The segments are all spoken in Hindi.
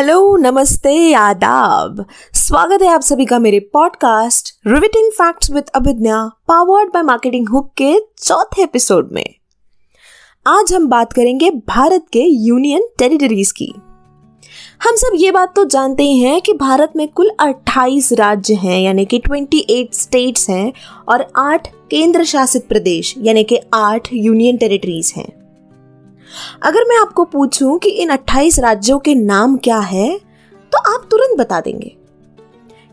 हेलो, नमस्ते, आदाब। स्वागत है आप सभी का मेरे podcast riveting facts with Abhigya powered by marketing hook के चौथे एपिसोड में। आज हम बात करेंगे भारत के यूनियन टेरिटरीज की। हम सब ये बात तो जानते ही हैं कि भारत में कुल 28 राज्य हैं, यानी कि 28 स्टेट्स हैं और 8 केंद्र शासित प्रदेश, यानी कि 8 यूनियन टेरिटरीज हैं। अगर मैं आपको पूछूँ कि इन 28 राज्यों के नाम क्या है तो आप तुरंत बता देंगे।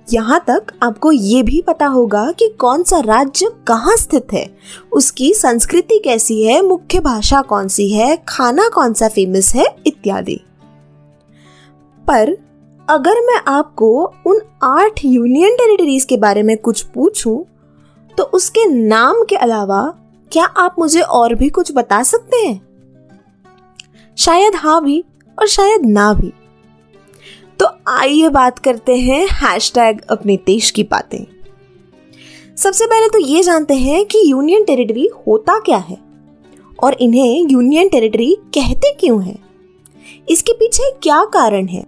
यहाँ तक आपको ये भी पता होगा कि कौन सा राज्य कहाँ स्थित है, उसकी संस्कृति कैसी है, मुख्य भाषा कौन सी है, खाना कौन सा फ़ेमस है, इत्यादि। पर अगर मैं आपको उन आठ यूनियन टेरिटरीज के बारे में कुछ पूछूँ तो उसके नाम के अलावा क्या आप मुझे और भी कुछ बता सकते हैं? शायद हाँ भी और शायद ना भी। तो आइए बात करते हैं हैशटैग अपने देश की बातें। सबसे पहले तो ये जानते हैं कि यूनियन टेरिटरी होता क्या है और इन्हें यूनियन टेरिटरी कहते क्यों हैं? इसके पीछे क्या कारण है?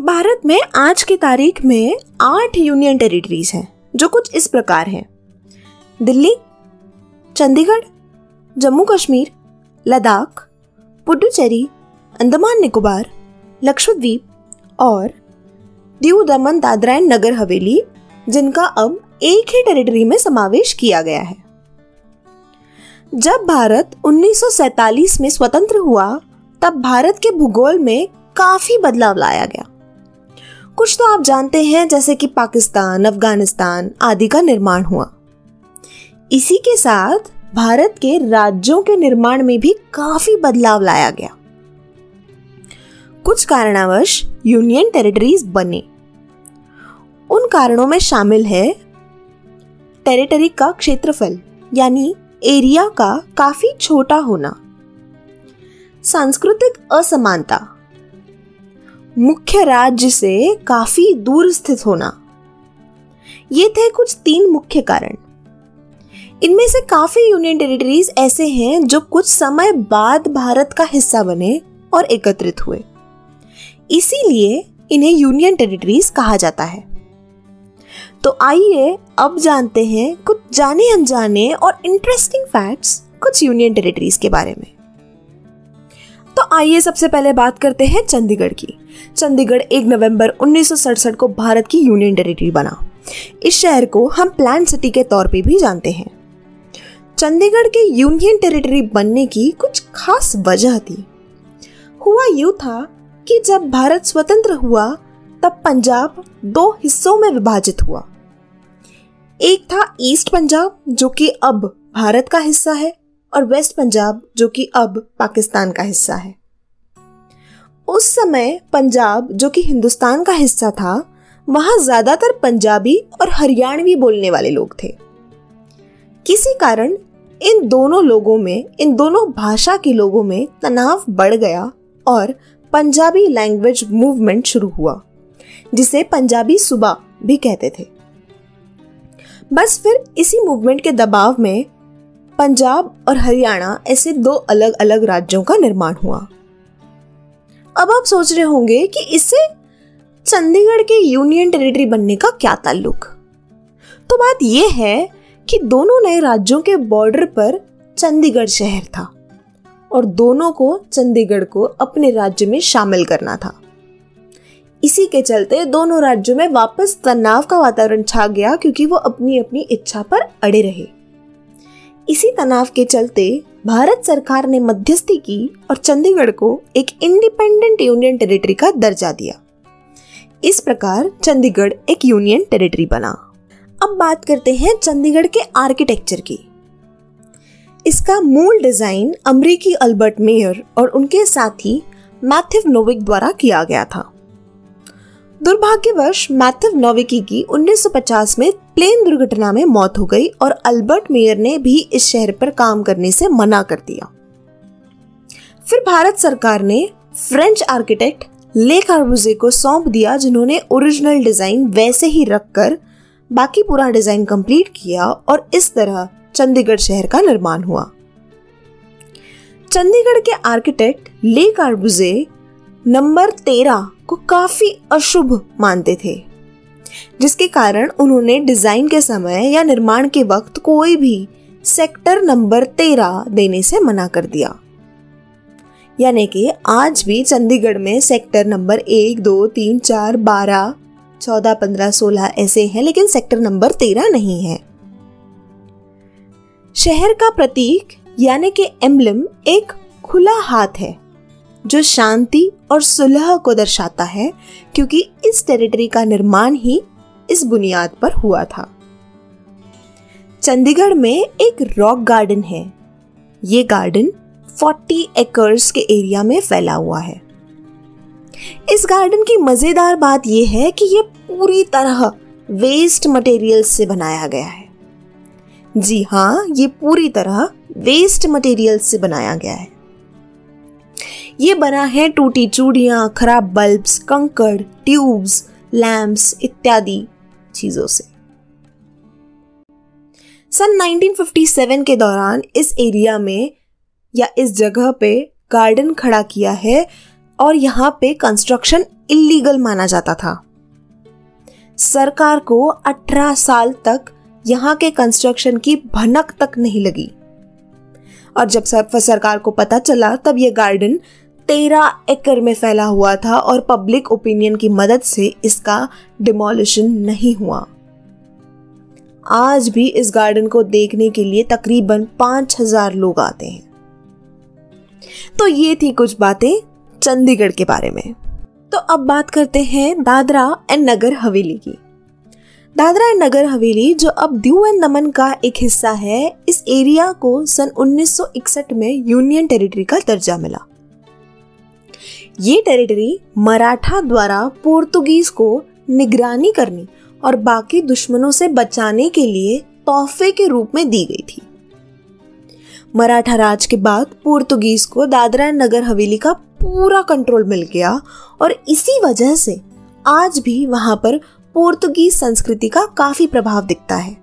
भारत में आज की तारीख में आठ यूनियन टेरिटरीज हैं, जो कुछ इस प्रकार हैं। दिल्ली, चंडीगढ़, जम्मू कश्मीर, लद्दाख पुडुचेरी अंडमान निकोबार, लक्षद्वीप और दीव दमन दादरा नगर हवेली, जिनका अब एक ही टेरिटरी में समावेश किया गया है। जब भारत 1947 में स्वतंत्र हुआ, तब भारत के भूगोल में काफ़ी बदलाव लाया गया। कुछ तो आप जानते हैं, जैसे कि पाकिस्तान, अफ़गानिस्तान आदि का निर्माण हुआ। इसी के साथ भारत के राज्यों के निर्माण में भी काफ़ी बदलाव लाया गया। कुछ कारणवश यूनियन टेरिटरीज बने। उन कारणों में शामिल है टेरिटरी का क्षेत्रफल, यानी एरिया का काफ़ी छोटा होना। सांस्कृतिक असमानता। मुख्य राज्य से काफ़ी दूर स्थित होना। ये थे कुछ तीन मुख्य कारण। इनमें से काफ़ी यूनियन टेरिटरीज ऐसे हैं जो कुछ समय बाद भारत का हिस्सा बने और एकत्रित हुए। इसीलिए इन्हें यूनियन टेरिटरीज कहा जाता है। तो आइए अब जानते हैं कुछ जाने अनजाने और इंटरेस्टिंग फैक्ट्स कुछ यूनियन टेरिटरीज के बारे में। तो आइए सबसे पहले बात करते हैं चंडीगढ़ की। चंडीगढ़ एक नवंबर उन्नीस को भारत की यूनियन टेरिटरी बना। इस शहर को हम प्लान सिटी के तौर पे भी जानते हैं। चंडीगढ़ के यूनियन टेरिटरी बनने की कुछ खास वजह थी। हुआ यूँ था कि जब भारत स्वतंत्र हुआ, तब पंजाब दो हिस्सों में विभाजित हुआ। एक था ईस्ट पंजाब, जो कि अब भारत का हिस्सा है, और वेस्ट पंजाब, जो कि अब पाकिस्तान का हिस्सा है। उस समय पंजाब, जो कि हिंदुस्तान का हिस्सा था, वहाँ ज़्यादातर पंजाबी और हरियाणवी बोलने वाले लोग थे। किसी कारण इन दोनों लोगों में, इन दोनों भाषा के लोगों में तनाव बढ़ गया और पंजाबी लैंग्वेज मूवमेंट शुरू हुआ, जिसे पंजाबी सुबह भी कहते थे। बस फिर इसी मूवमेंट के दबाव में पंजाब और हरियाणा ऐसे दो अलग अलग राज्यों का निर्माण हुआ। अब आप सोच रहे होंगे कि इससे चंडीगढ़ के यूनियन टेरिटरी बनने का क्या ताल्लुक? तो बात यह है कि दोनों नए राज्यों के बॉर्डर पर चंडीगढ़ शहर था और दोनों को चंडीगढ़ को अपने राज्य में शामिल करना था। इसी के चलते दोनों राज्यों में वापस तनाव का वातावरण छा गया क्योंकि वो अपनी अपनी इच्छा पर अड़े रहे। इसी तनाव के चलते भारत सरकार ने मध्यस्थी की और चंडीगढ़ को एक इंडिपेंडेंट यूनियन टेरिटरी का दर्जा दिया। इस प्रकार चंडीगढ़ एक यूनियन टेरिटरी बना। अब बात करते हैं चंडीगढ़ के आर्किटेक्चर की। इसका मूल डिज़ाइन अमरीकी अल्बर्ट मेयर और उनके साथी मैथ्यव नोविक द्वारा किया गया था। दुर्भाग्यवश मैथव नोविकी की 1950 में प्लेन दुर्घटना में मौत हो गई और अल्बर्ट मेयर ने भी इस शहर पर काम करने से मना कर दिया। फिर भारत सरकार ने फ्रेंच आर्किटेक्ट ले कार्बुजे को सौंप दिया, जिन्होंने ओरिजिनल डिज़ाइन वैसे ही रखकर बाकी पूरा डिज़ाइन कंप्लीट किया और इस तरह चंडीगढ़ शहर का निर्माण हुआ। चंडीगढ़ के आर्किटेक्ट ले कार्बुजे नंबर तेरह को काफ़ी अशुभ मानते थे, जिसके कारण उन्होंने डिज़ाइन के समय या निर्माण के वक्त कोई भी सेक्टर नंबर तेरह देने से मना कर दिया। यानी कि आज भी चंडीगढ़ में सेक्टर नंबर एक, दो, तीन, चार, बारह चौदह, पंद्रह, सोलह ऐसे हैं, लेकिन सेक्टर नंबर तेरह नहीं है। शहर का प्रतीक, यानी कि एम्बलम एक खुला हाथ है, जो शांति और सुलह को दर्शाता है, क्योंकि इस टेरिटरी का निर्माण ही इस बुनियाद पर हुआ था। चंडीगढ़ में एक रॉक गार्डन है। ये गार्डन 40 एकर्स के एरिया में फैला हुआ है। इस गार्डन की मज़ेदार बात यह है कि ये पूरी तरह वेस्ट मटेरियल से बनाया गया है। जी हाँ ये पूरी तरह वेस्ट मटेरियल्स से बनाया गया है। ये बना है टूटी चूड़ियाँ, खराब बल्ब्स कंकड़ ट्यूब्स लैम्प्स इत्यादि चीज़ों से। सन 1957 के दौरान इस एरिया में या इस जगह पे गार्डन खड़ा किया है और यहाँ पे कंस्ट्रक्शन इलीगल माना जाता था। सरकार को 18 साल तक यहाँ के कंस्ट्रक्शन की भनक तक नहीं लगी। और जब सरकार को पता चला, तब यह गार्डन तेरह एकड़ में फैला हुआ था और पब्लिक ओपिनियन की मदद से इसका डिमोलिशन नहीं हुआ। आज भी इस गार्डन को देखने के लिए तकरीबन पाँच हज़ार लोग आते हैं। तो ये थी कुछ बातें चंडीगढ़ के बारे में। तो अब बात करते हैं दादरा एंड नगर हवेली की। दादरा एंड नगर हवेली, जो अब दीव एंड दमन का एक हिस्सा है, इस एरिया को सन 1961 में यूनियन टेरिटरी का दर्जा मिला। ये टेरिटरी मराठा द्वारा पोर्तुगीज को निगरानी करने और बाकी दुश्मनों से बचाने के लिए तोहफे के रूप में दी गई थी। मराठा राज के बाद पोर्तुगीज को दादरा नगर हवेली का पूरा कंट्रोल मिल गया और इसी वजह से आज भी वहाँ पर पोर्तुगीज संस्कृति का काफ़ी प्रभाव दिखता है।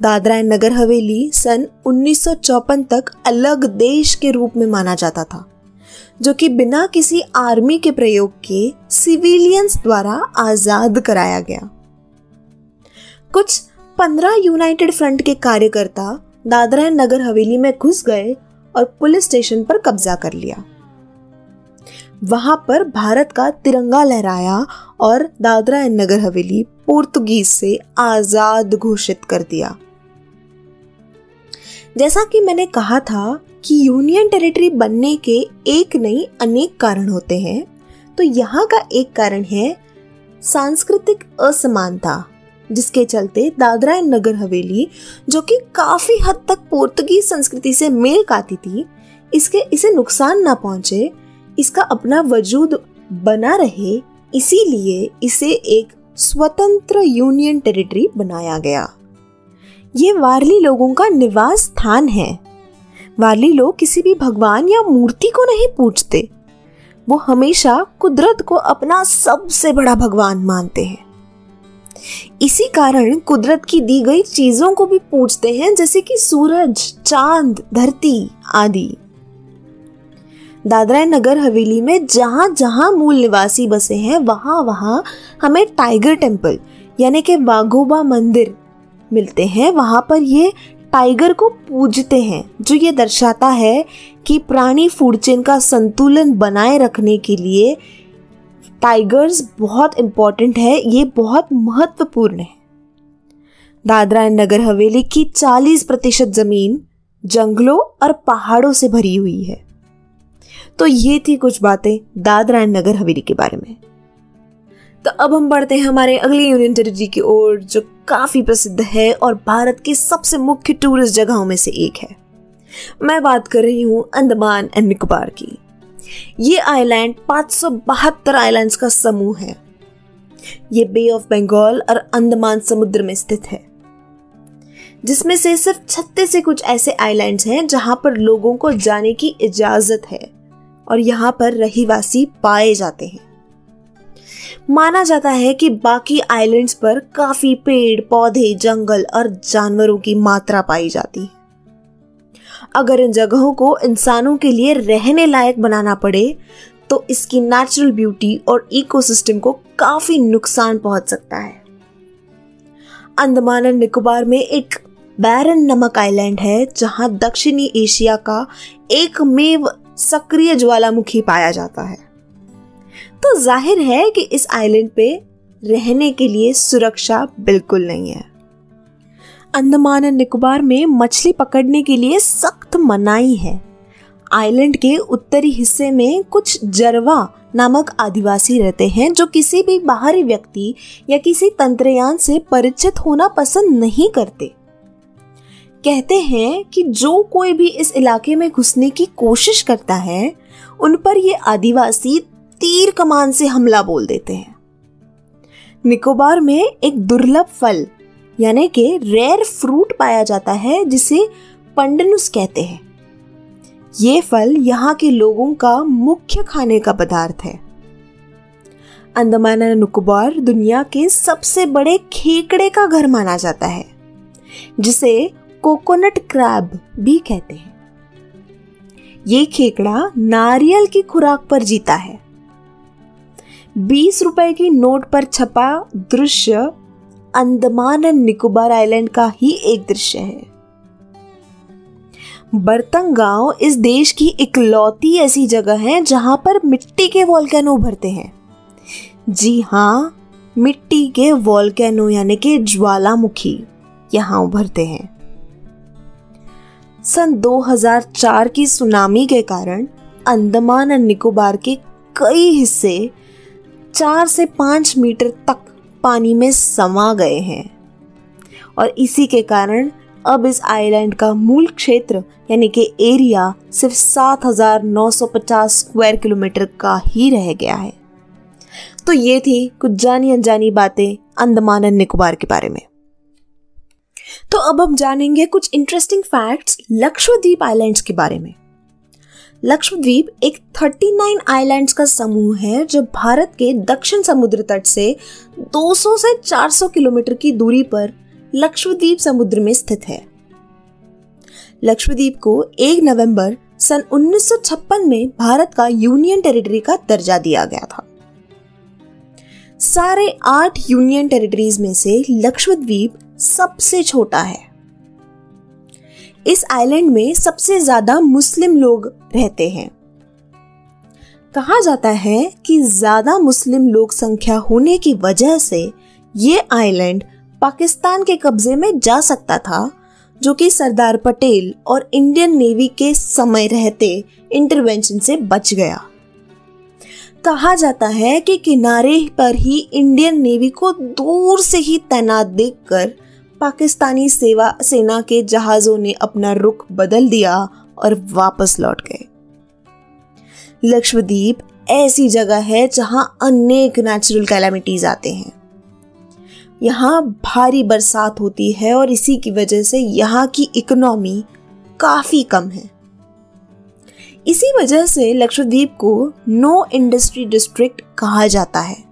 दादरा नगर हवेली सन 1954 तक अलग देश के रूप में माना जाता था, जो कि बिना किसी आर्मी के प्रयोग के सिविलियंस द्वारा आज़ाद कराया गया। कुछ पंद्रह यूनाइटेड फ्रंट के कार्यकर्ता दादरा नगर हवेली में घुस गए और पुलिस स्टेशन पर कब्जा कर लिया। वहाँ पर भारत का तिरंगा लहराया और दादरा एंड नगर हवेली पोर्तुगीज से आज़ाद घोषित कर दिया। जैसा कि मैंने कहा था कि यूनियन टेरिटरी बनने के एक नहीं अनेक कारण होते हैं तो यहाँ का एक कारण है सांस्कृतिक असमानता। जिसके चलते दादरा एंड नगर हवेली, जो कि काफ़ी हद तक पोर्तुगीज संस्कृति से मेल खाती थी, इसके, इसे नुकसान ना पहुँचे, इसका अपना वजूद बना रहे, इसीलिए इसे एक स्वतंत्र यूनियन टेरिटरी बनाया गया। ये वारली लोगों का निवास स्थान है। वारली लोग किसी भी भगवान या मूर्ति को नहीं पूछते वो हमेशा कुदरत को अपना सबसे बड़ा भगवान मानते हैं। इसी कारण कुदरत की दी गई चीज़ों को भी पूछते हैं, जैसे कि सूरज, चाँद, धरती आदि। दादरा नगर हवेली में जहाँ जहाँ मूल निवासी बसे हैं वहाँ वहाँ हमें टाइगर टेंपल यानी कि वाघोबा मंदिर मिलते हैं। वहाँ पर ये टाइगर को पूजते हैं, जो ये दर्शाता है कि प्राणी फ़ूड चेन का संतुलन बनाए रखने के लिए टाइगर्स बहुत इंपॉर्टेंट है, ये बहुत महत्वपूर्ण है। दादरा एंड नगर हवेली की 40 प्रतिशत ज़मीन जंगलों और पहाड़ों से भरी हुई है। तो ये थी कुछ बातें दादरा एंड नगर हवेली के बारे में। तो अब हम बढ़ते हैं हमारे अगली यूनियन टेरिटरी की ओर, जो काफ़ी प्रसिद्ध है और भारत की सबसे मुख्य टूरिस्ट जगहों में से एक है। मैं बात कर रही हूँ अंडमान एंड निकोबार की। ये आइलैंड पाँच सौ बहत्तर आइलैंड्स का समूह है। ये बे ऑफ़ बंगाल और अंडमान समुद्र में स्थित है। जिसमें से सिर्फ़ छत्तीस से कुछ ऐसे आइलैंड्स हैं जहाँ पर लोगों को जाने की इजाज़त है और यहाँ पर रहीवासी पाए जाते हैं। माना जाता है कि बाकी आइलैंड्स पर काफ़ी पेड़, पौधे, जंगल और जानवरों की मात्रा पाई जाती है। अगर इन जगहों को इंसानों के लिए रहने लायक बनाना पड़े तो इसकी नेचुरल ब्यूटी और इकोसिस्टम को काफ़ी नुकसान पहुँच सकता है। अंडमान एंड निकोबार में एक बैरन नमक आइलैंड है, जहाँ दक्षिणी एशिया का एक मेव सक्रिय ज्वालामुखी पाया जाता है। तो ज़ाहिर है कि इस आइलैंड पे रहने के लिए सुरक्षा बिल्कुल नहीं है। अंडमान निकोबार में मछली पकड़ने के लिए सख्त मनाही है। आइलैंड के उत्तरी हिस्से में कुछ जरवा नामक आदिवासी रहते हैं जो किसी भी बाहरी व्यक्ति या किसी तंत्रयान से परिचित होना पसंद नहीं करते। कहते हैं कि जो कोई भी इस इलाके में घुसने की कोशिश करता है, उन पर ये आदिवासी तीर कमान से हमला बोल देते हैं। निकोबार में एक दुर्लभ फल यानी कि रेयर फ्रूट पाया जाता है, जिसे पंडनुस कहते हैं। ये फल यहाँ के लोगों का मुख्य खाने का पदार्थ है। अंडमान एंड निकोबार दुनिया के सबसे बड़े खेकड़े का घर माना जाता है, जिसे कोकोनट क्रैब भी कहते हैं। ये खेकड़ा नारियल की खुराक पर जीता है। बीस रुपए की नोट पर छपा दृश्य अंडमान एंड निकोबार आइलैंड का ही एक दृश्य है। बर्तन गाँव इस देश की इकलौती ऐसी जगह है जहाँ पर मिट्टी के वॉल्केनो उभरते हैं। जी हाँ मिट्टी के वॉल्केनो यानी कि ज्वालामुखी यहाँ उभरते हैं। सन 2004 की सुनामी के कारण अंडमान और निकोबार के कई हिस्से चार से पाँच मीटर तक पानी में समा गए हैं। और इसी के कारण अब इस आइलैंड का मूल क्षेत्र यानी कि एरिया सिर्फ़ 7,950 स्क्वायर किलोमीटर का ही रह गया है। तो ये थी कुछ जानी अनजानी बातें अंडमान एंड निकोबार के बारे में। तो अब हम जानेंगे कुछ इंटरेस्टिंग फैक्ट्स लक्षद्वीप आइलैंड्स के बारे में। लक्षद्वीप एक 39 आइलैंड्स का समूह है, जो भारत के दक्षिण समुद्र तट से 200 से 400 किलोमीटर की दूरी पर लक्षद्वीप समुद्र में स्थित है। लक्षद्वीप को 1 नवंबर सन 1956 में भारत का यूनियन टेरिटरी का दर्जा दिया गया था। सारे आठ यूनियन टेरिटरीज में से लक्षद्वीप सबसे छोटा है। इस आइलैंड में सबसे ज़्यादा मुस्लिम लोग रहते हैं। कहा जाता है कि ज़्यादा मुस्लिम लोक संख्या होने की वजह से ये आइलैंड पाकिस्तान के कब्जे में जा सकता था, जो कि सरदार पटेल और इंडियन नेवी के समय रहते इंटरवेंशन से बच गया। कहा जाता है कि किनारे पर ही इंडियन नेवी को दूर से ही तैनात देखकर पाकिस्तानी सेवा सेना के जहाजों ने अपना रुख बदल दिया और वापस लौट गए। लक्षद्वीप ऐसी जगह है जहाँ अनेक नेचुरल कैलामिटीज आते हैं। यहाँ भारी बरसात होती है और इसी की वजह से यहाँ की इकोनॉमी काफ़ी कम है। इसी वजह से लक्षद्वीप को नो इंडस्ट्री डिस्ट्रिक्ट कहा जाता है।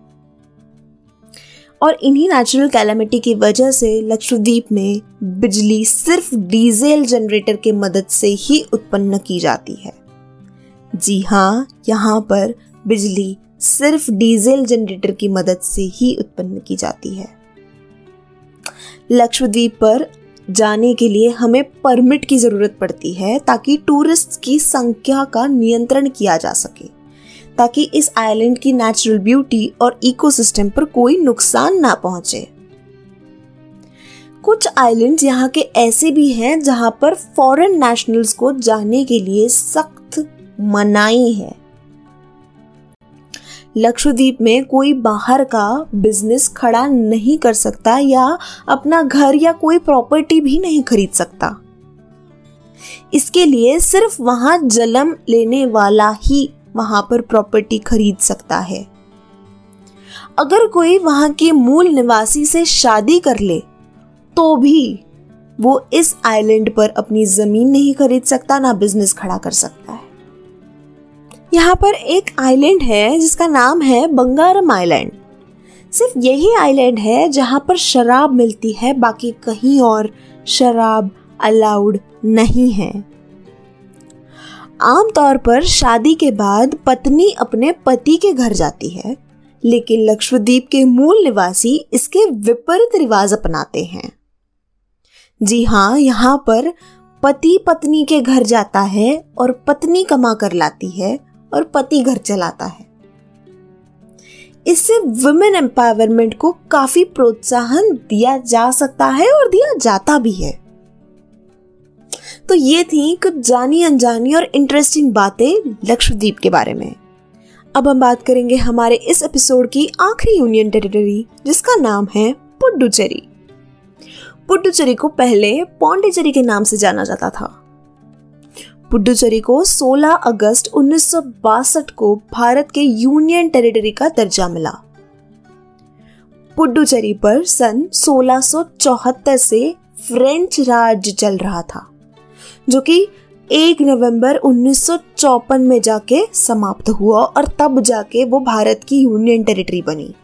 और इन्हीं नेचुरल कैलामिटी की वजह से लक्षद्वीप में बिजली सिर्फ़ डीजल जनरेटर के मदद से ही उत्पन्न की जाती है। जी हाँ यहाँ पर बिजली सिर्फ़ डीजल जनरेटर की मदद से ही उत्पन्न की जाती है। लक्षद्वीप पर जाने के लिए हमें परमिट की ज़रूरत पड़ती है ताकि टूरिस्ट की संख्या का नियंत्रण किया जा सके। ताकि इस आइलैंड की नेचुरल ब्यूटी और इकोसिस्टम पर कोई नुकसान ना पहुँचे। कुछ आइलैंड्स यहाँ के ऐसे भी हैं जहाँ पर फॉरेन नेशनल्स को जाने के लिए सख्त मनाही है। लक्षद्वीप में कोई बाहर का बिज़नेस खड़ा नहीं कर सकता या अपना घर या कोई प्रॉपर्टी भी नहीं खरीद सकता। इसके लिए सिर्फ़ वहाँ जन्म लेने वाला ही वहाँ पर प्रॉपर्टी खरीद सकता है। अगर कोई वहाँ के मूल निवासी से शादी कर ले तो भी वो इस आइलैंड पर अपनी ज़मीन नहीं खरीद सकता, ना बिज़नेस खड़ा कर सकता है। यहाँ पर एक आइलैंड है, जिसका नाम है बंगारम आइलैंड सिर्फ़ यही आइलैंड है, जहाँ पर शराब मिलती है, बाकी कहीं और शराब अलाउड नहीं है। आमतौर पर शादी के बाद पत्नी अपने पति के घर जाती है, लेकिन लक्षद्वीप के मूल निवासी इसके विपरीत रिवाज अपनाते हैं। जी हाँ यहाँ पर पति पत्नी के घर जाता है और पत्नी कमा कर लाती है और पति घर चलाता है। इससे वुमेन एम्पावरमेंट को काफ़ी प्रोत्साहन दिया जा सकता है और दिया जाता भी है। तो ये थी कुछ जानी अनजानी और इंटरेस्टिंग बातें लक्षद्वीप के बारे में। अब हम बात करेंगे हमारे इस एपिसोड की आखिरी यूनियन टेरिटरी जिसका नाम है पुडुचेरी। पुडुचेरी को पहले पौंडीचेरी के नाम से जाना जाता था। पुडुचेरी को 16 अगस्त उन्नीस सौ बासठ को भारत के यूनियन टेरिटरी का दर्जा मिला। पुडुचेरी पर सन 1674 से फ्रेंच राज्य चल रहा था। जो कि एक नवंबर उन्नीस में जाके समाप्त हुआ और तब जाके वो भारत की यूनियन टेरिटरी बनी।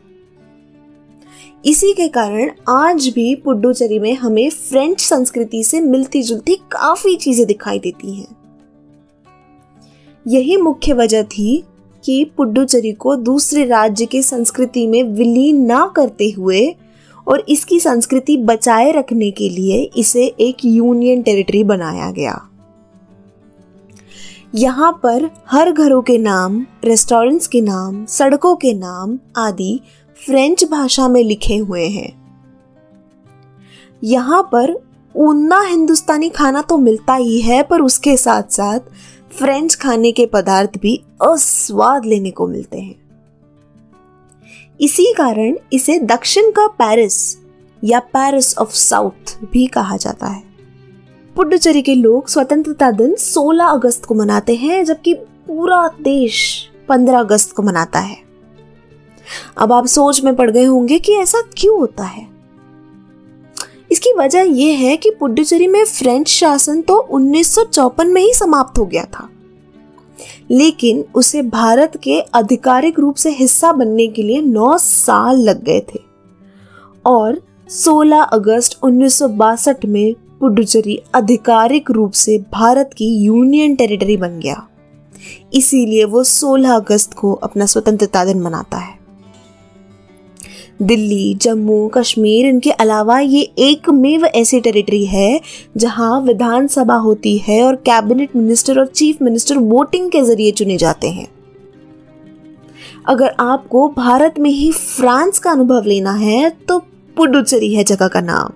इसी के कारण आज भी पुडुचेरी में हमें फ्रेंच संस्कृति से मिलती जुलती काफ़ी चीज़ें दिखाई देती हैं। यही मुख्य वजह थी कि पुडुचेरी को दूसरे राज्य के संस्कृति में विलीन ना करते हुए और इसकी संस्कृति बचाए रखने के लिए इसे एक यूनियन टेरिटरी बनाया गया। यहाँ पर हर घरों के नाम, रेस्टोरेंट्स के नाम, सड़कों के नाम आदि फ्रेंच भाषा में लिखे हुए हैं। यहाँ पर ऊना हिंदुस्तानी खाना तो मिलता ही है, पर उसके साथ साथ फ्रेंच खाने के पदार्थ भी अस्वाद लेने को मिलते हैं। इसी कारण इसे दक्षिण का पेरिस या पेरिस ऑफ़ साउथ भी कहा जाता है। पुडुचेरी के लोग स्वतंत्रता दिन 16 अगस्त को मनाते हैं, जबकि पूरा देश 15 अगस्त को मनाता है। अब आप सोच में पड़ गए होंगे कि ऐसा क्यों होता है? इसकी वजह यह है कि पुडुचेरी में फ्रेंच शासन तो उन्नीस में ही समाप्त हो गया था। लेकिन उसे भारत के आधिकारिक रूप से हिस्सा बनने के लिए 9 साल लग गए थे। और 16 अगस्त उन्नीस सौ बासठ में पुडुचेरी आधिकारिक रूप से भारत की यूनियन टेरिटरी बन गया। इसीलिए वो 16 अगस्त को अपना स्वतंत्रता दिन मनाता है। दिल्ली, जम्मू, कश्मीर, इनके अलावा ये एकमेव ऐसी टेरिटरी है जहाँ विधानसभा होती है और कैबिनेट मिनिस्टर और चीफ मिनिस्टर वोटिंग के ज़रिए चुने जाते हैं। अगर आपको भारत में ही फ्रांस का अनुभव लेना है तो पुडुचेरी है जगह का नाम।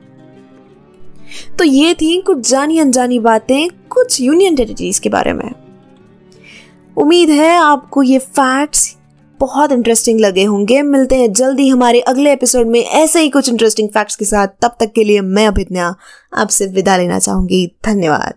तो ये थी कुछ जानी अनजानी बातें, कुछ यूनियन टेरिटरीज के बारे में। उम्मीद है आपको ये फैक्ट्स बहुत इंटरेस्टिंग लगे होंगे। मिलते हैं जल्दी हमारे अगले एपिसोड में ऐसे ही कुछ इंटरेस्टिंग फैक्ट्स के साथ। तब तक के लिए मैं अभिज्ञा आपसे विदा लेना चाहूँगी। धन्यवाद।